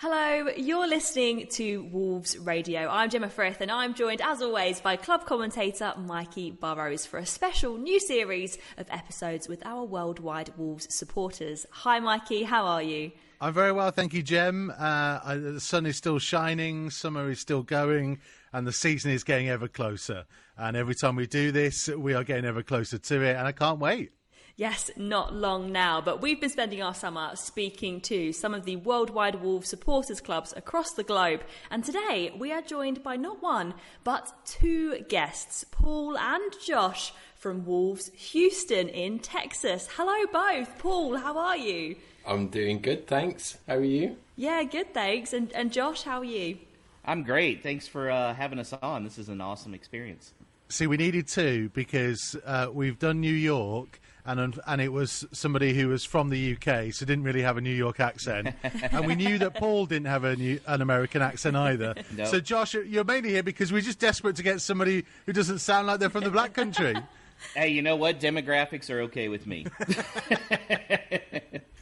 Hello, you're listening to Wolves Radio. I'm Gemma Frith and I'm joined as always by club commentator Mikey Burrows for a special new series of episodes with our worldwide Wolves supporters. Hi Mikey, how are you? I'm very well, thank you, Jem. Uh, the sun is still shining, summer is still going, and the season is getting ever closer. And every time we do this, we are getting ever closer to it, and I can't wait. Yes, not long now, but we've been spending our summer speaking to some of the worldwide Wolves supporters clubs across the globe. And today we are joined by not one, but two guests, Paul and Josh from Wolves Houston in Texas. Hello, both. Paul, how are you? I'm doing good, thanks. How are you? Yeah, good, thanks. And, and Josh, how are you? I'm great. Thanks for uh, having us on. This is an awesome experience. See, we needed two because uh, we've done New York and and it was somebody who was from the UK, so didn't really have a New York accent, and we knew that Paul didn't have a new, an American accent either. Nope. So Josh, you're mainly here because we're just desperate to get somebody who doesn't sound like they're from the Black Country. hey, you know what? Demographics are okay with me.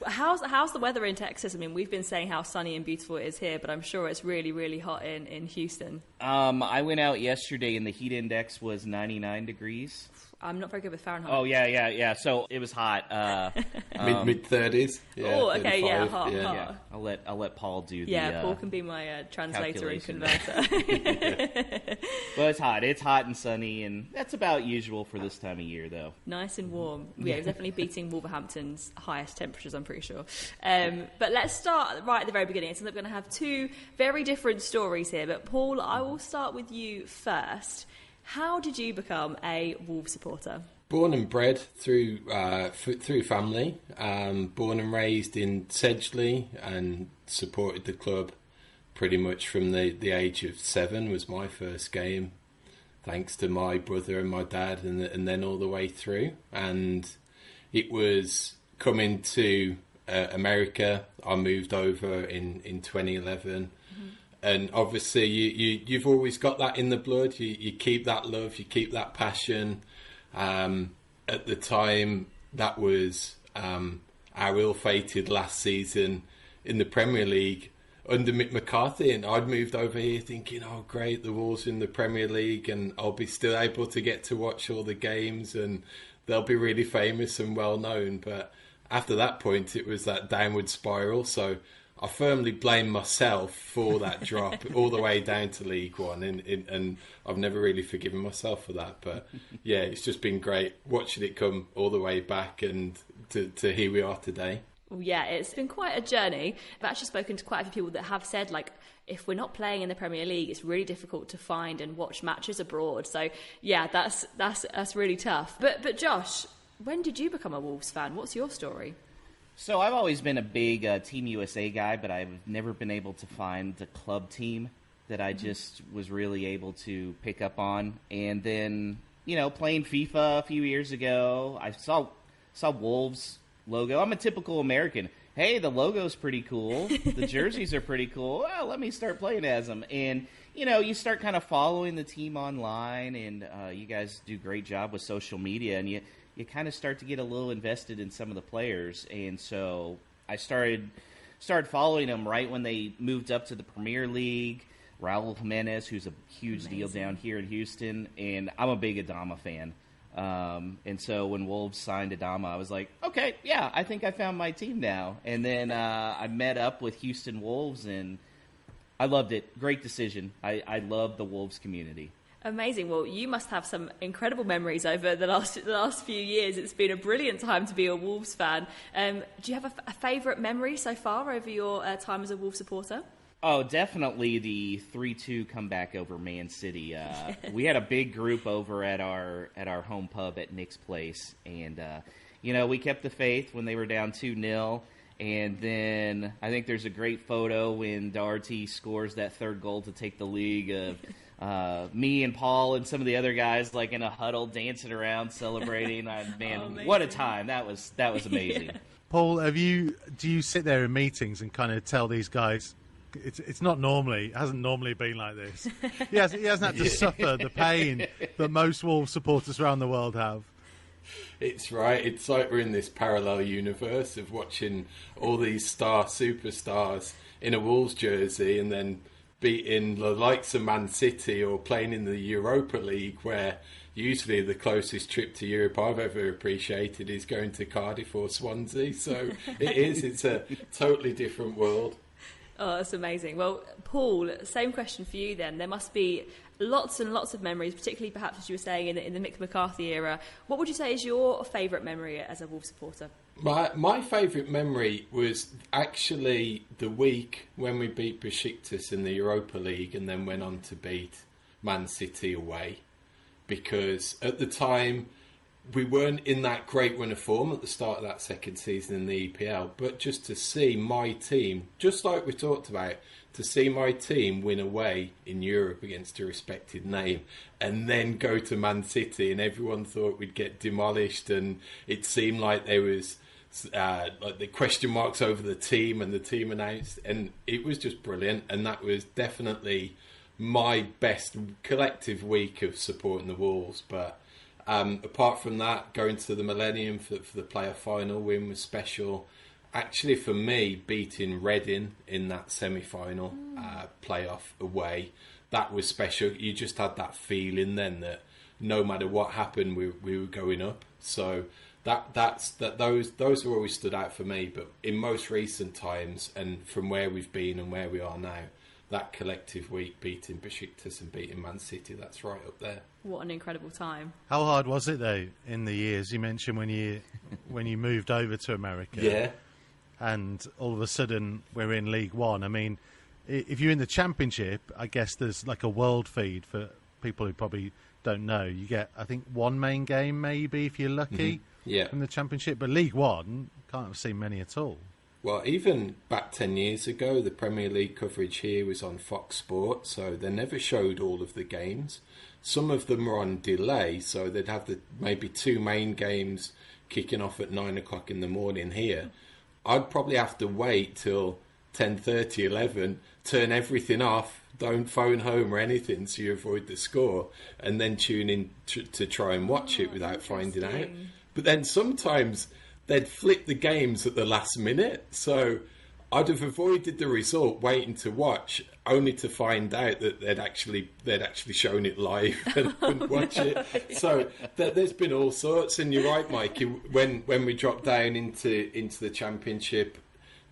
how's how's the weather in Texas? I mean, we've been saying how sunny and beautiful it is here, but I'm sure it's really really hot in in Houston. Um, I went out yesterday and the heat index was 99 degrees. I'm not very good with Fahrenheit. Oh yeah, yeah, yeah. So it was hot. Uh, um, mid mid thirties. Yeah, oh, okay, yeah, hot, yeah. hot. Yeah. I'll let I'll let Paul do the. Yeah, Paul uh, can be my uh, translator and converter. well, it's hot. It's hot and sunny, and that's about usual for this time of year, though. Nice and warm. Yeah, definitely beating Wolverhampton's highest temperatures. I'm pretty sure. Um, but let's start right at the very beginning. So we're going to have two very different stories here. But Paul, I will start with you first. How did you become a Wolves supporter? Born and bred through uh, f- through family. Um, born and raised in Sedgley, and supported the club pretty much from the, the age of seven. Was my first game, thanks to my brother and my dad, and and then all the way through. And it was coming to uh, America. I moved over in in 2011 and obviously you, you you've always got that in the blood. You you keep that love, you keep that passion. Um, at the time, that was um, our ill-fated last season in the Premier League under Mick McCarthy, and I'd moved over here thinking, "Oh, great, the Wolves in the Premier League, and I'll be still able to get to watch all the games, and they'll be really famous and well known." But after that point, it was that downward spiral. So I firmly blame myself for that drop all the way down to League One, and, and, and I've never really forgiven myself for that. But yeah, it's just been great watching it come all the way back, and to, to here we are today. Yeah, it's been quite a journey. I've actually spoken to quite a few people that have said, like, if we're not playing in the Premier League, it's really difficult to find and watch matches abroad. So yeah, that's that's that's really tough. But but Josh, when did you become a Wolves fan? What's your story? So I've always been a big uh, Team USA guy, but I've never been able to find the club team that I mm-hmm. just was really able to pick up on. And then, you know, playing FIFA a few years ago, I saw saw Wolves logo. I'm a typical American. Hey, the logo's pretty cool. The jerseys are pretty cool. Well, let me start playing as them. And you know, you start kind of following the team online, and uh, you guys do a great job with social media, and you you kind of start to get a little invested in some of the players, and so I started started following them right when they moved up to the Premier League. Raul Jimenez, who's a huge Amazing. deal down here in Houston, and I'm a big Adama fan. Um, and so when Wolves signed Adama, I was like, okay, yeah, I think I found my team now. And then uh, I met up with Houston Wolves, and I loved it. Great decision. I, I love the Wolves community. Amazing. Well, you must have some incredible memories over the last the last few years. It's been a brilliant time to be a Wolves fan. Um, do you have a, a favourite memory so far over your uh, time as a Wolves supporter? Oh, definitely the three-two comeback over Man City. Uh, we had a big group over at our at our home pub at Nick's Place, and uh, you know we kept the faith when they were down two 0 and then I think there's a great photo when Doherty scores that third goal to take the league of uh, me and Paul and some of the other guys like in a huddle dancing around celebrating. I, man, what a time! That was that was amazing. yeah. Paul, have you do you sit there in meetings and kind of tell these guys? It's it's not normally it hasn't normally been like this. He hasn't, he hasn't had to suffer the pain that most Wolves supporters around the world have. It's right. It's like we're in this parallel universe of watching all these star superstars in a Wolves jersey and then beating the likes of Man City or playing in the Europa League, where usually the closest trip to Europe I've ever appreciated is going to Cardiff or Swansea. So it is, it's a totally different world. Oh, that's amazing. Well, Paul, same question for you then. There must be lots and lots of memories, particularly perhaps as you were saying in the, in the Mick McCarthy era. What would you say is your favourite memory as a Wolves supporter? My my favourite memory was actually the week when we beat Besiktas in the Europa League and then went on to beat Man City away, because at the time we weren't in that great run of form at the start of that second season in the EPL, but just to see my team, just like we talked about, to see my team win away in Europe against a respected name and then go to Man City and everyone thought we'd get demolished and it seemed like there was uh, like the question marks over the team and the team announced and it was just brilliant and that was definitely my best collective week of supporting the Wolves but um, apart from that, going to the Millennium for, for the player final win was special. Actually, for me, beating Reading in that semi final mm. uh, playoff away, that was special. You just had that feeling then that no matter what happened, we, we were going up. So that that's that those those have always stood out for me. But in most recent times, and from where we've been and where we are now, that collective week beating Besiktas and beating Man City, that's right up there. What an incredible time! How hard was it though in the years you mentioned when you when you moved over to America? Yeah. And all of a sudden we're in League One. I mean, if you're in the Championship, I guess there's like a world feed for people who probably don't know. You get, I think, one main game maybe if you're lucky. Mm-hmm. Yeah. From the Championship, but League One can't have seen many at all. Well, even back 10 years ago, the Premier League coverage here was on Fox Sports, so they never showed all of the games. Some of them were on delay, so they'd have the maybe two main games kicking off at 9 o'clock in the morning here. I'd probably have to wait till 10.30, 11, turn everything off, don't phone home or anything so you avoid the score, and then tune in to, to try and watch oh, it without finding out. But then sometimes they'd flip the games at the last minute. So I'd have avoided the result waiting to watch, only to find out that they'd actually they'd actually shown it live and I couldn't watch it. So th- there's been all sorts, and you're right, Mike. When when we dropped down into into the championship,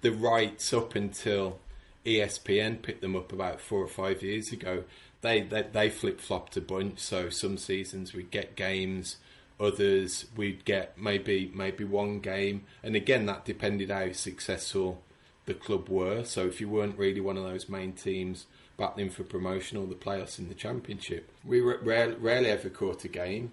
the rights up until ESPN picked them up about four or five years ago. They they, they flip flopped a bunch. So some seasons we get games Others we'd get maybe maybe one game, and again that depended how successful the club were. So if you weren't really one of those main teams battling for promotion or the playoffs in the championship, we rarely, rarely ever caught a game.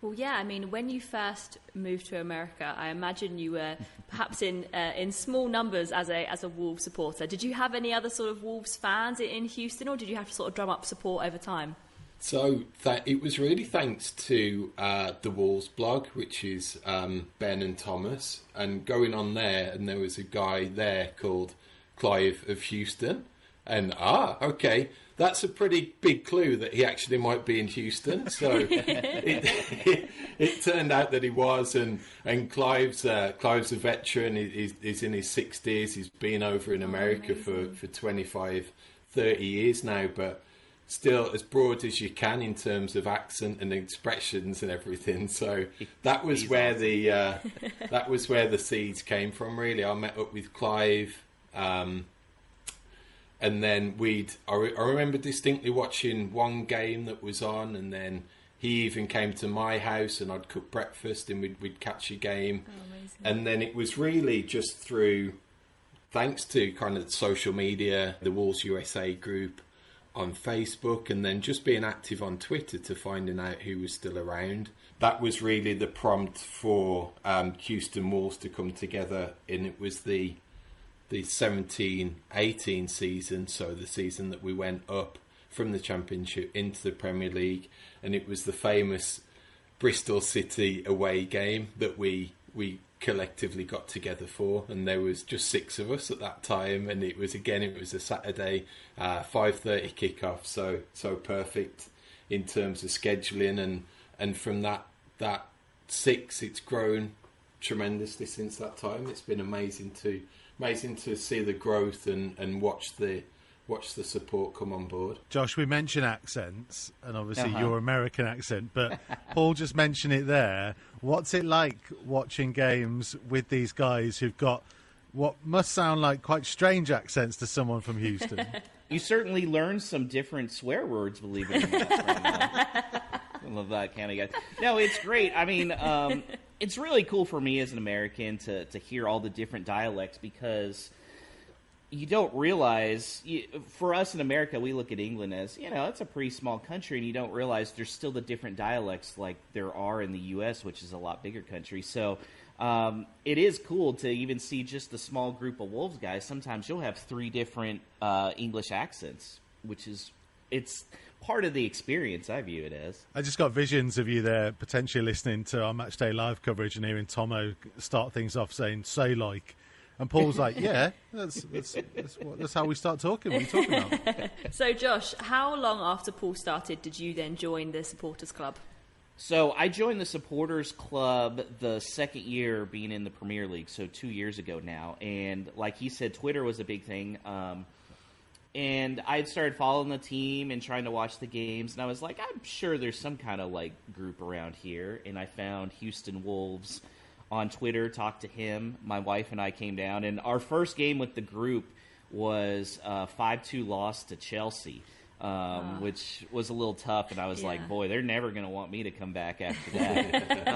Well, yeah. I mean, when you first moved to America, I imagine you were perhaps in uh, in small numbers as a as a Wolves supporter. Did you have any other sort of Wolves fans in Houston, or did you have to sort of drum up support over time? So that it was really thanks to uh, the Walls blog, which is um, Ben and Thomas, and going on there, and there was a guy there called Clive of Houston, and ah, okay, that's a pretty big clue that he actually might be in Houston. So it, it, it, turned out that he was, and and Clive's uh, Clive's a veteran. He's, he's in his sixties. He's been over in America oh, for for 25, 30 years now, but still as broad as you can in terms of accent and expressions and everything. So that was He's where awesome. the uh, that was where the seeds came from. Really, I met up with Clive, um, and then we'd. I, re- I, remember distinctly watching one game that was on, and then he even came to my house, and I'd cook breakfast, and we'd we'd catch a game, oh, and then it was really just through. Thanks to kind of social media, the Wolves USA group, on Facebook and then just being active on Twitter to finding out who was still around. That was really the prompt for um, Houston Wolves to come together, and it was the the 17-18 season, so the season that we went up from the Championship into the Premier League, and it was the famous Bristol City away game that we we collectively got together for, and there was just six of us at that time, and it was again it was a Saturday, uh, five thirty kickoff, so so perfect in terms of scheduling, and and from that that six, it's grown tremendously since that time. It's been amazing to amazing to see the growth and, and watch the watch the support come on board. Josh, we mention accents, and obviously Uh-huh. your American accent, but Paul just mentioned it there. What's it like watching games with these guys who've got what must sound like quite strange accents to someone from Houston? You certainly learn some different swear words, believe it or not. Uh, I love that kind of guy. No, it's great. I mean, um, it's really cool for me as an American to, to hear all the different dialects because you don't realize you, for us in America, we look at England as you know it's a pretty small country, and you don't realize there's still the different dialects like there are in the U.S., which is a lot bigger country. So um, it is cool to even see just the small group of Wolves guys. Sometimes you'll have three different uh, English accents, which is it's part of the experience. I view it as. I just got visions of you there potentially listening to our match day live coverage and hearing Tomo start things off saying "say like," and Paul's like, "Yeah, that's that's that's, what, that's how we start talking. What are you talking about?" So, Josh, how long after Paul started did you then join the supporters club? So I joined the supporters club the second year being in the Premier League, so two years ago now. And like he said, Twitter was a big thing. Um, and I had started following the team and trying to watch the games, and I was like, I'm sure there's some kind of like group around here. And I found Houston Wolves on Twitter, talked to him. My wife and I came down, and our first game with the group was a five two loss to Chelsea. Um, Which was a little tough, and I was Yeah. like, "Boy, they're never going to want me to come back after that."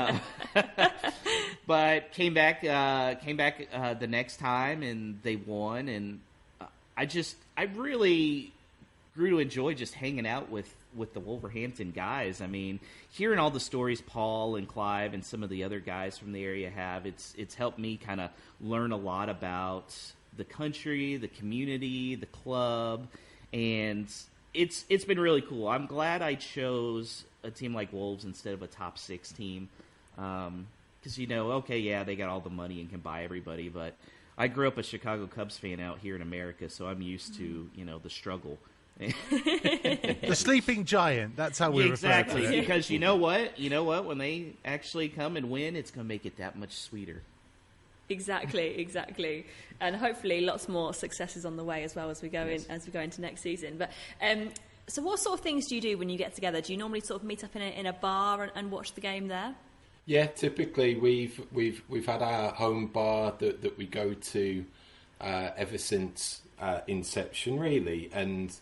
Uh, but came back uh, came back uh, the next time and they won and uh, I just I really grew to enjoy just hanging out with with the Wolverhampton guys. I mean, hearing all the stories Paul and Clive and some of the other guys from the area have, it's it's helped me kind of learn a lot about the country, the community, the club, and it's it's been really cool. I'm glad I chose a team like Wolves instead of a top six team, um, because you know, okay, yeah, they got all the money and can buy everybody, but I grew up a Chicago Cubs fan out here in America, so I'm used to mm-hmm. you know the struggle. the sleeping giant. That's how we exactly, refer to it. because you know what, you know what, when they actually come and win, it's gonna make it that much sweeter. Exactly, exactly, and hopefully lots more successes on the way as well as we go Yes. in as we go into next season. But um, so, what sort of things do you do when you get together? Do you normally sort of meet up in a, in a bar and, and watch the game there? Yeah, typically we've we've we've had our home bar that, that we go to uh, ever since uh, inception, really. And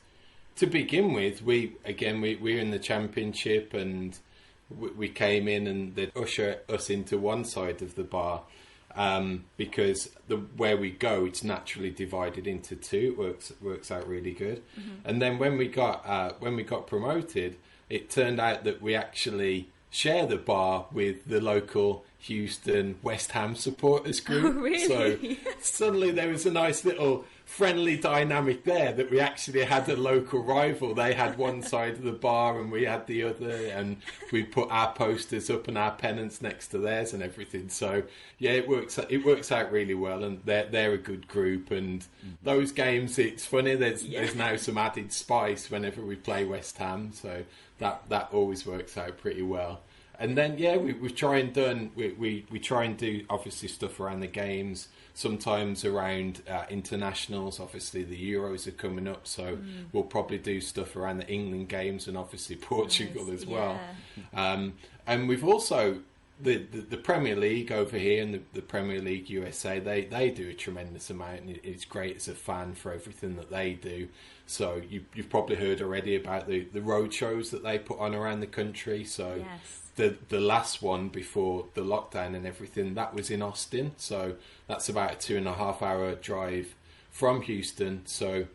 to begin with, we again we we're in the championship, and we, we came in and they usher us into one side of the bar um, because the where we go, it's naturally divided into two. It works works out really good. And then when we got uh, when we got promoted, it turned out that we actually share the bar with the local Houston West Ham supporters oh, group. Oh, really? So suddenly there was a nice little friendly dynamic there that we actually had a local rival. They had one side of the bar and we had the other, and we put our posters up and our pennants next to theirs and everything. So yeah, it works. It works out really well, and they're they're a good group. And mm. those games, it's funny. There's Yeah. there's now some added spice whenever we play West Ham, so that that always works out pretty well. And then yeah, we we try and done we, we we try and do obviously stuff around the games. Sometimes around uh, internationals. Obviously the Euros are coming up, so we'll probably do stuff around the England games and obviously Portugal Nice, as well. yeah. Um, and we've also the, the, the Premier League over here and the, the Premier League USA. They they do a tremendous amount, and it's great as a fan for everything that they do. So you, you've probably heard already about the the road shows that they put on around the country. So Yes. The the last one before the lockdown and everything that was in Austin. So that's about a two and a half hour drive from Houston. So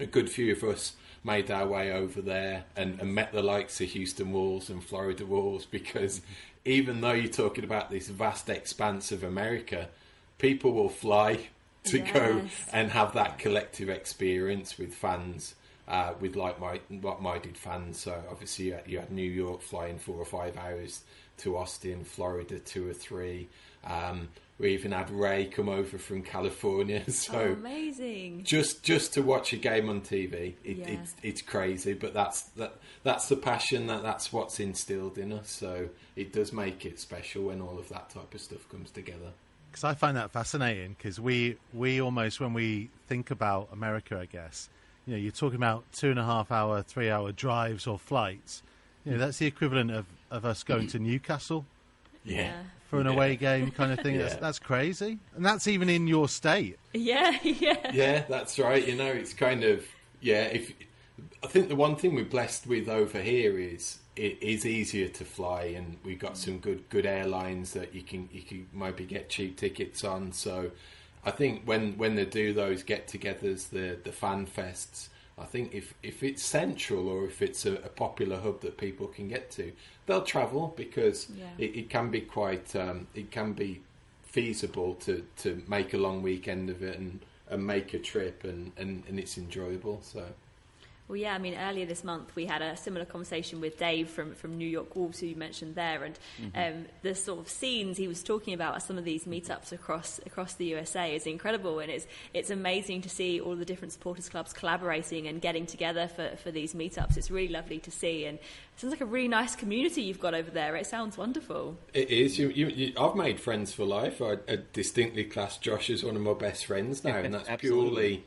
a good few of us made our way over there and, and met the likes of Houston Wolves and Florida Wolves because even though you're talking about this vast expanse of America, people will fly to go and have that collective experience with fans. Uh, with like-minded, like-minded fans, so obviously you had, you had New York flying four or five hours to Austin, Florida two or three. Um, we even had Ray come over from California, so oh, amazing. just just to watch a game on TV, it, Yeah. it's it's crazy. But that's that that's the passion that that's what's instilled in us. So it does make it special when all of that type of stuff comes together. because I find that fascinating. Because we we almost when we think about America, I guess you know you're talking about two and a half hour, three hour drives or flights. You know that's the equivalent of, of us going to Newcastle Yeah. for an Yeah. away game kind of thing. That's, Yeah. that's crazy, and that's even in your state. Yeah, yeah. Yeah, that's right. You know, it's kind of yeah. If I think the one thing we're blessed with over here is it is easier to fly, and we've got some good good airlines that you can you can maybe get cheap tickets on. So I think when when they do those get-togethers, the the fan fests. I think if, if it's central or if it's a, a popular hub that people can get to, they'll travel because Yeah. it, it can be quite um, it can be feasible to, to make a long weekend of it and, and make a trip and, and, and it's enjoyable. So Well, yeah, I mean, earlier this month we had a similar conversation with Dave from, from New York Wolves, who you mentioned there, and um, the sort of scenes he was talking about at some of these meetups across across the USA is incredible, and it's it's amazing to see all the different supporters clubs collaborating and getting together for, for these meetups. It's really lovely to see, and it sounds like a really nice community you've got over there. It sounds wonderful. it is. You, you, you, I've made friends for life. I, I distinctly class Josh as one of my best friends now, and that's purely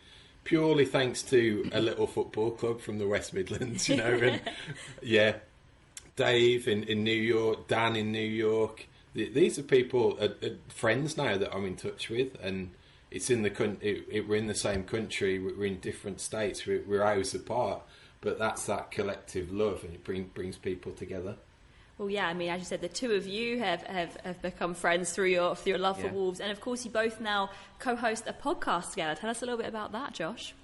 purely thanks to a little football club from the West Midlands. You know, and yeah, Dave in, in New York, Dan in New York. These are people, uh, uh, friends now that I'm in touch with, and it's in the coun- it, it, we're in the same country, we're in different states, we're, we're hours apart, but that's that collective love, and it bring, brings people together. Well, yeah, I mean, as you said, the two of you have, have, have become friends through your through your love for Wolves, and of course, you both now co-host a podcast together. Tell us a little bit about that, Josh.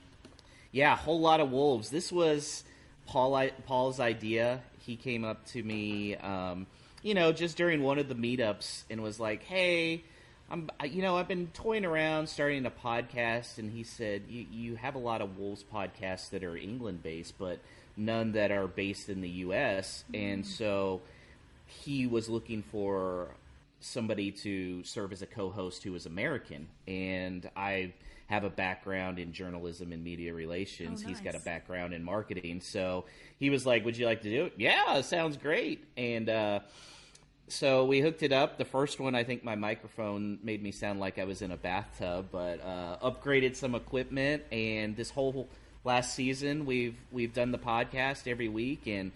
Yeah, a whole lot of wolves. This was Paul Paul's idea. He came up to me, um, you know, just during one of the meetups, and was like, "Hey, I'm, you know, I've been toying around starting a podcast." And he said, "You you have a lot of wolves podcasts that are England based, but none that are based in the U.S." And so he was looking for somebody to serve as a co-host who was American, and I have a background in journalism and media relations. Oh, He's got a background in marketing, so he was like, "Would you like to do it?" Yeah, sounds great. And uh, so we hooked it up. The first one, I think my microphone made me sound like I was in a bathtub, but uh, upgraded some equipment. And this whole last season, we've we've done the podcast every week, and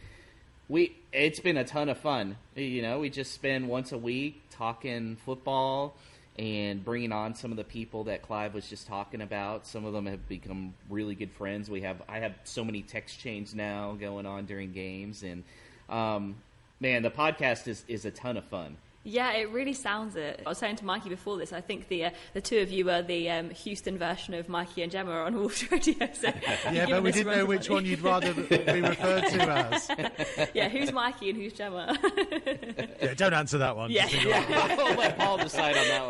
we it's been a ton of fun. You know, we just spend once a week talking football and bringing on some of the people that Clive was just talking about. Some of them have become really good friends. We have I have so many text chains now going on during games, and um, man, the podcast is is a ton of fun. Yeah, it really sounds it. I was saying to Mikey before this, I think the uh, the two of you are the um, Houston version of Mikey and Gemma on Wolves Radio. So Yeah, but we didn't know which one you'd rather be referred to as. yeah, who's Mikey and who's Gemma? Yeah, don't answer that one. Yeah. Just ignore it. I'll let Paul decide on that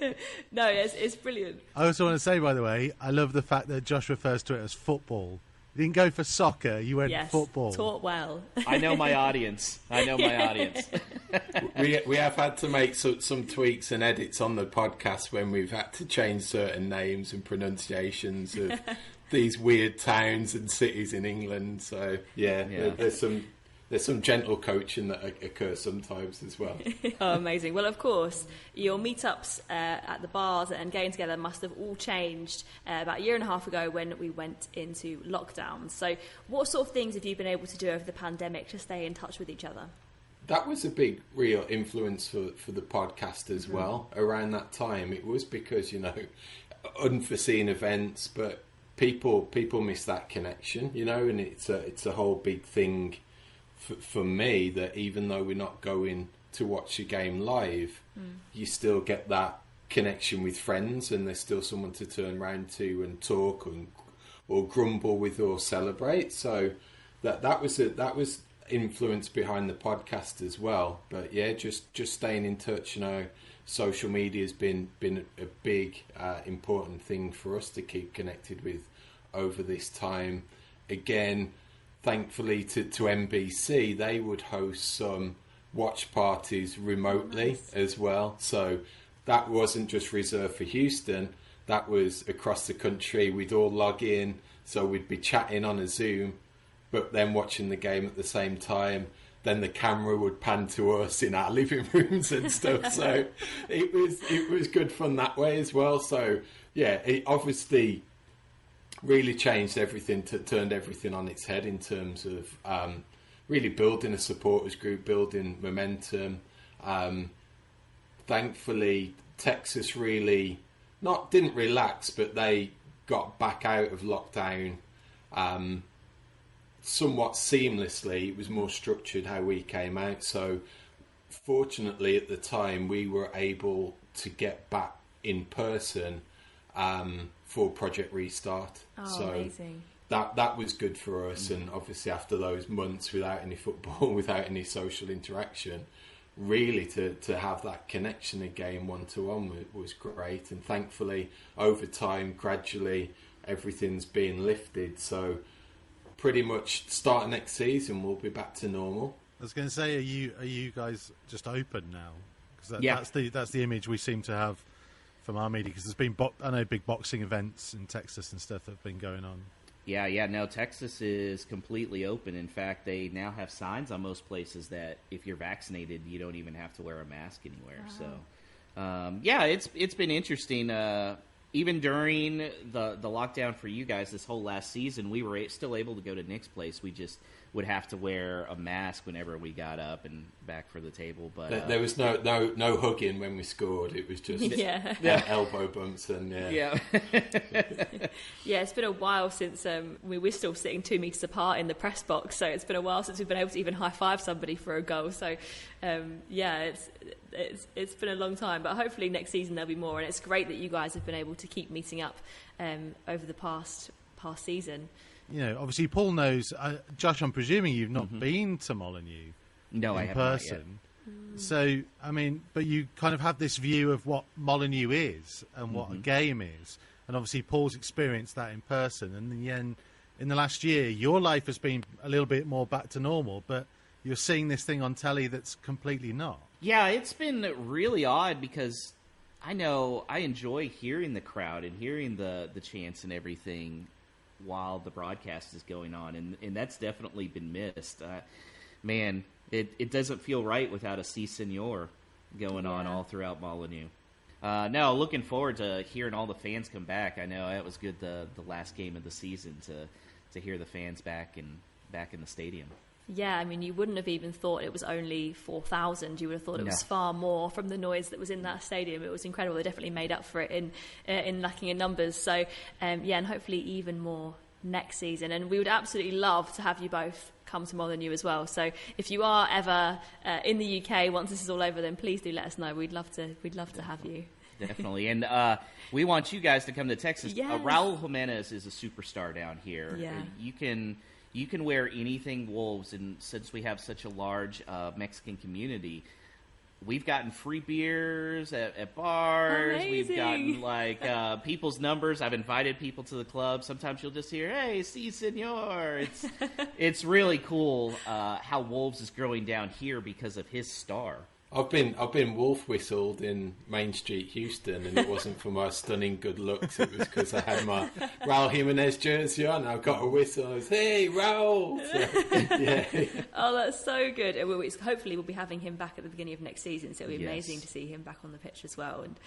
one. no, it's, it's brilliant. I also want to say, by the way, I love the fact that Josh refers to it as football. You didn't go for soccer, you went Yes, football. taught well. I know my audience. I know my audience. we we have had to make some, some tweaks and edits on the podcast when we've had to change certain names and pronunciations of these weird towns and cities in England. So yeah, Yeah. There, there's some there's some gentle coaching that occurs sometimes as well. oh, amazing. Well, of course, your meetups uh, at the bars and getting together must have all changed uh, about a year and a half ago when we went into lockdown. So, what sort of things have you been able to do over the pandemic to stay in touch with each other? that was a big real influence for, for the podcast as well around that time it was because you know unforeseen events but people people miss that connection you know and it's a it's a whole big thing for, for me that even though we're not going to watch a game live you still get that connection with friends and there's still someone to turn around to and talk and or grumble with or celebrate. So that that was a, that was influence behind the podcast as well. But yeah just just staying in touch you know social media has been been a big uh, important thing for us to keep connected with over this time. Again thankfully to, to NBC they would host some watch parties remotely as well so that wasn't just reserved for Houston that was across the country we'd all log in so we'd be chatting on a Zoom but then watching the game at the same time. then the camera would pan to us in our living rooms and stuff. so it was it was good fun that way as well. So yeah, it obviously really changed everything, turned everything on its head in terms of um, really building a supporters group, building momentum. Um, thankfully, Texas really not didn't relax, but they got back out of lockdown um, somewhat seamlessly. It was more structured how we came out. So, fortunately, at the time, we were able to get back in person um, for Project Restart. Oh, so amazing. that that was good for us. And obviously, after those months without any football, without any social interaction, really to, to have that connection again one to one was great. And thankfully, over time, gradually, everything's being lifted. So, pretty much start next season, we'll be back to normal. I was going to say, are you are you guys just open now? Because that, Yeah. that's the that's the image we seem to have from our media. Because there's been bo- I know big boxing events in Texas and stuff that have been going on. Yeah, yeah. No, Texas is completely open. In fact, they now have signs on most places that if you're vaccinated, you don't even have to wear a mask anywhere. So, um, yeah, it's it's been interesting. Uh, even during the the lockdown for you guys this whole last season, we were a- still able to go to Nick's place. We just would have to wear a mask whenever we got up and back for the table. But There, uh, there was no no no hugging when we scored. It was just Yeah. uh, elbow bumps and yeah. yeah, Yeah, it's been a while since um, we were still sitting two meters apart in the press box, so it's been a while since we've been able to even high five somebody for a goal. So, um, yeah, it's, it's it's been a long time, but hopefully next season there'll be more. And it's great that you guys have been able to keep meeting up um, over the past past season. You know, obviously Paul knows. Uh, Josh, I'm presuming you've not been to Molyneux no, I in have not yet. person. So, I mean, but you kind of have this view of what Molyneux is and what a game is, and obviously Paul's experienced that in person. And then in the last year, your life has been a little bit more back to normal, but you're seeing this thing on telly that's completely not. Yeah, it's been really odd because I know I enjoy hearing the crowd and hearing the the chants and everything while the broadcast is going on, and and that's definitely been missed. Uh, man, it it doesn't feel right without a Si Senor going on all throughout Molyneux. Uh, no, looking forward to hearing all the fans come back. I know it was good the the last game of the season to to hear the fans back and back in the stadium. Yeah, I mean, you wouldn't have even thought it was only 4,000. You would have thought it was far more from the noise that was in that stadium. It was incredible. They definitely made up for it in uh, in lacking in numbers. So, um, yeah, and hopefully even more next season. And we would absolutely love to have you both come to more than you as well. So, if you are ever uh, in the UK once this is all over, then please do let us know. We'd love to. We'd love to have you. Definitely, and uh, we want you guys to come to Texas. Uh, Raul Jimenez is a superstar down here. Yeah. Uh, you can you can wear anything Wolves, and since we have such a large uh, Mexican community, we've gotten free beers at, at bars. We've gotten like uh, people's numbers. I've invited people to the club. Sometimes you'll just hear, "Hey, si, senor." It's it's really cool uh, how Wolves is growing down here because of his star. I've been I've been wolf whistled in Main Street, Houston, and it wasn't for my stunning good looks. It was because I had my Raul Jimenez jersey on. I got a whistle. I was, "Hey, Raul!" So, yeah, Oh, that's so good. And we'll, hopefully, we'll be having him back at the beginning of next season, so it'll be Yes. amazing to see him back on the pitch as well. And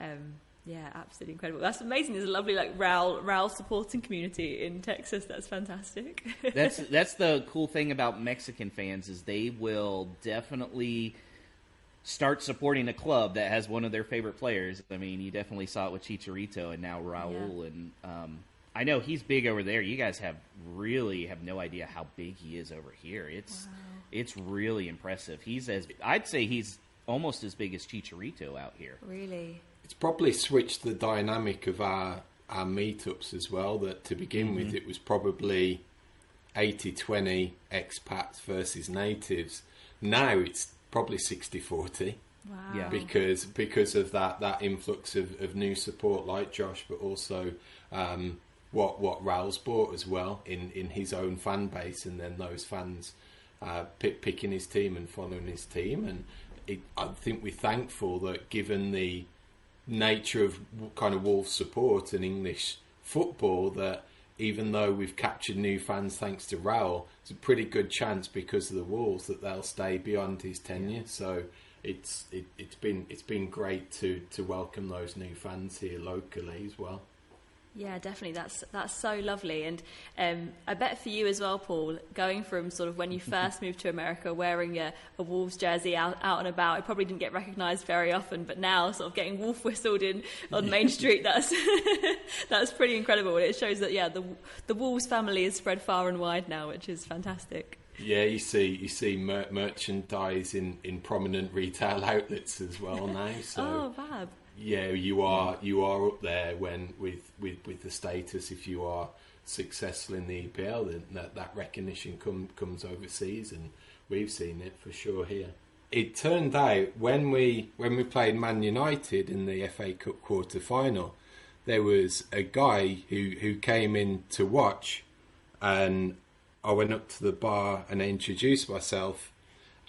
um, yeah, absolutely incredible. That's amazing. There's a lovely like Raul Raul supporting community in Texas. That's fantastic. that's that's the cool thing about Mexican fans is they will definitely start supporting a club that has one of their favorite players. I mean, you definitely saw it with Chicharito and now Raul, and um, I know he's big over there. You guys have really have no idea how big he is over here. It's it's really impressive. He's as I'd say he's almost as big as Chicharito out here. really. it's probably switched the dynamic of our our meetups as well. That to begin with, it was probably 80-20 expats versus natives. Now it's probably 60-40. Wow. Yeah. because because of that that influx of, of new support like Josh, but also um, what what Raul's brought as well in, in his own fan base, and then those fans uh, pick, picking his team and following his team, and it, I think we're thankful that given the nature of kind of Wolves support and English football that even though we've captured new fans thanks to Raul, it's a pretty good chance because of the Wolves that they'll stay beyond his tenure. So it's it, it's been it's been great to to welcome those new fans here locally as well. Yeah, definitely. That's that's so lovely, and um, I bet for you as well, Paul. Going from sort of when you first moved to America, wearing a, a Wolves jersey out, out and about, it probably didn't get recognised very often. But now, sort of getting wolf whistled in on Main Street, that's that's pretty incredible. And it shows that yeah, the the Wolves family is spread far and wide now, which is fantastic. Yeah, you see you see mer- merchandise in, in prominent retail outlets as well now. So oh, fab yeah, you are you are up there when with, with, with the status if you are successful in the EPL, then that, that recognition come, comes overseas, and we've seen it for sure here. It turned out when we when we played Man United in the FA Cup quarter final, there was a guy who, who came in to watch, and I went up to the bar and I introduced myself,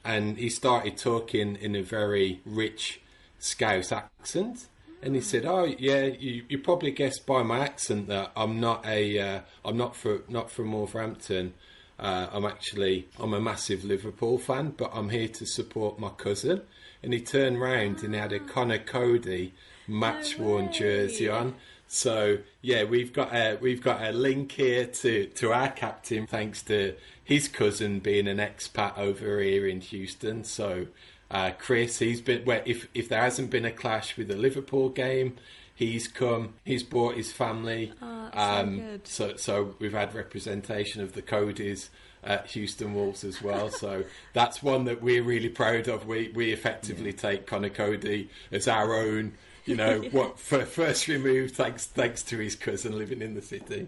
and he started talking in a very rich Scouse accent. And he said, "Oh yeah, you, you probably guessed by my accent that I'm not a uh, I'm not for not from Wolverhampton. Uh, I'm actually I'm a massive Liverpool fan, but I'm here to support my cousin." And he turned round and he had a Conor Coady match worn jersey on. So yeah, we've got a we've got a link here to, to our captain thanks to his cousin being an expat over here in Houston. So uh, Chris, he's been well, if if there hasn't been a clash with the Liverpool game, he's come. He's brought his family. Oh, um, so, so, so we've had representation of the Coadys at Houston Wolves as well. so that's one that we're really proud of. We we effectively yeah. take Conor Coady as our own. You know what? First removed, thanks thanks to his cousin living in the city.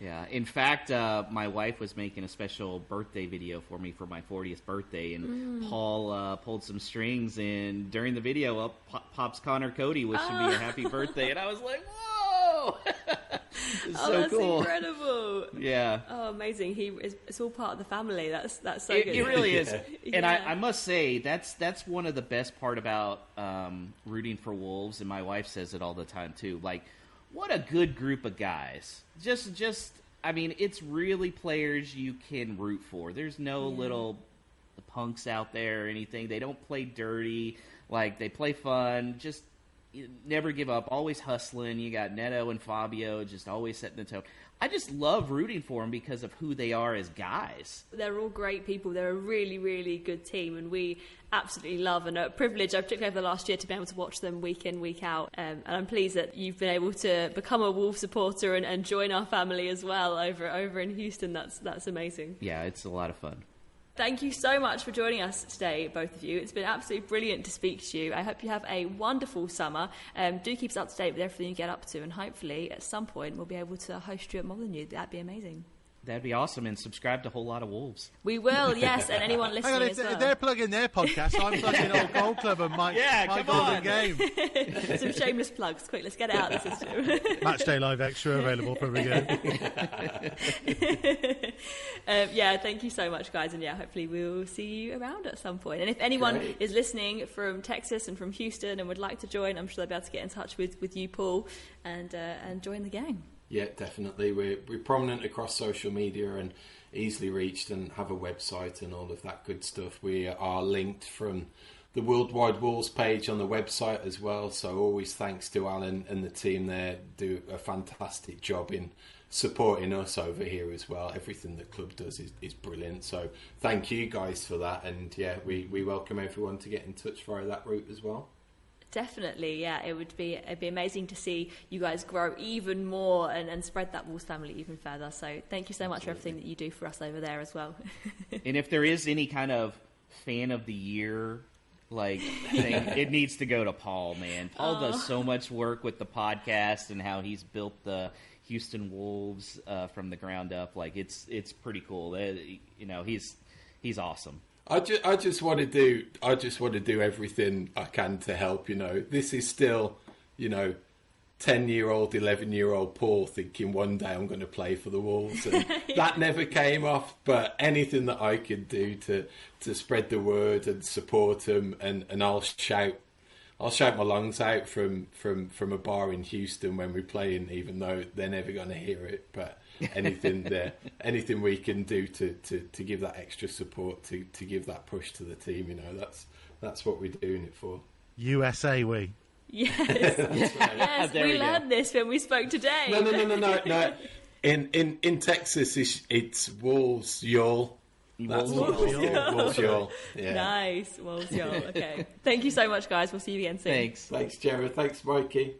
Yeah. In fact, uh, my wife was making a special birthday video for me for my 40th birthday, and mm. Paul uh, pulled some strings, and during the video, up pops Conor Coady wishing oh. me a happy birthday, and I was like, whoa! oh, so that's cool. incredible. Yeah. Oh, amazing. He is, it's all part of the family. That's that's so it, good. It really is. yeah. And I, I, must say that's that's one of the best part about um, rooting for Wolves, and my wife says it all the time too. Like what a good group of guys. Just just I mean, it's really players you can root for. There's no yeah. little punks out there or anything. They don't play dirty. Like they play fun. Just never give up. Always hustling. You got Neto and Fabio just always setting the tone. I just love rooting for them because of who they are as guys. They're all great people. They're a really, really good team, and we absolutely love and a privilege, particularly over the last year, to be able to watch them week in, week out. Um, and I'm pleased that you've been able to become a Wolf supporter and, and join our family as well over over in Houston. That's that's amazing. Yeah, it's a lot of fun. Thank you so much for joining us today, both of you. It's been absolutely brilliant to speak to you. I hope you have a wonderful summer. Um, do keep us up to date with everything you get up to, and hopefully at some point we'll be able to host you at Molyneux. That'd be amazing. That'd be awesome, and subscribe to a whole lot of wolves. We will, yes, and anyone listening on, as well. They're plugging their podcast. I'm plugging Old Gold Club and Mike, yeah, Mike Golden Game. Some shameless plugs. Quick, let's get it out of the system. Matchday Live Extra available from again. um, yeah, thank you so much, guys, and yeah, hopefully we'll see you around at some point. And if anyone Great. is listening from Texas and from Houston and would like to join, I'm sure they'll be able to get in touch with, with you, Paul, and uh, and join the gang. Yeah, definitely. We're we're prominent across social media and easily reached and have a website and all of that good stuff. We are linked from the Worldwide Wolves page on the website as well. So always thanks to Alan and the team there. Do a fantastic job in supporting us over here as well. Everything the club does is, is brilliant. So thank you guys for that. And yeah, we, we welcome everyone to get in touch via that route as well. Definitely, yeah. It would be it'd be amazing to see you guys grow even more and, and spread that Wolves family even further. So thank you so much Absolutely. for everything that you do for us over there as well. and if there is any kind of fan of the year like thing, it needs to go to Paul, man. Paul Aww. does so much work with the podcast and how he's built the Houston Wolves uh, from the ground up. Like it's it's pretty cool. You know, he's he's awesome. I just, I just want to do, I just want to do everything I can to help. You know, this is still, you know, ten-year-old, eleven-year-old Paul thinking one day I'm going to play for the Wolves, and yeah. that never came off. But anything that I could do to to spread the word and support them, and and I'll shout. I'll shout my lungs out from, from, from a bar in Houston when we're playing, even though they're never going to hear it. But anything there, anything we can do to, to, to give that extra support to, to give that push to the team. You know, that's that's what we're doing it for. USA, we. Yes, yes, ah, we, we learned this when we spoke today. No, no, no, no, no, no. In in in Texas, it's, it's Wolves Y'all. That's Wolves Y'all. it is, yeah, Wolves Y'all. Yeah. Nice. Well, y'all. Okay. Thank you so much, guys. We'll see you again soon. Thanks. Thanks, Jared. Thanks, Mikey.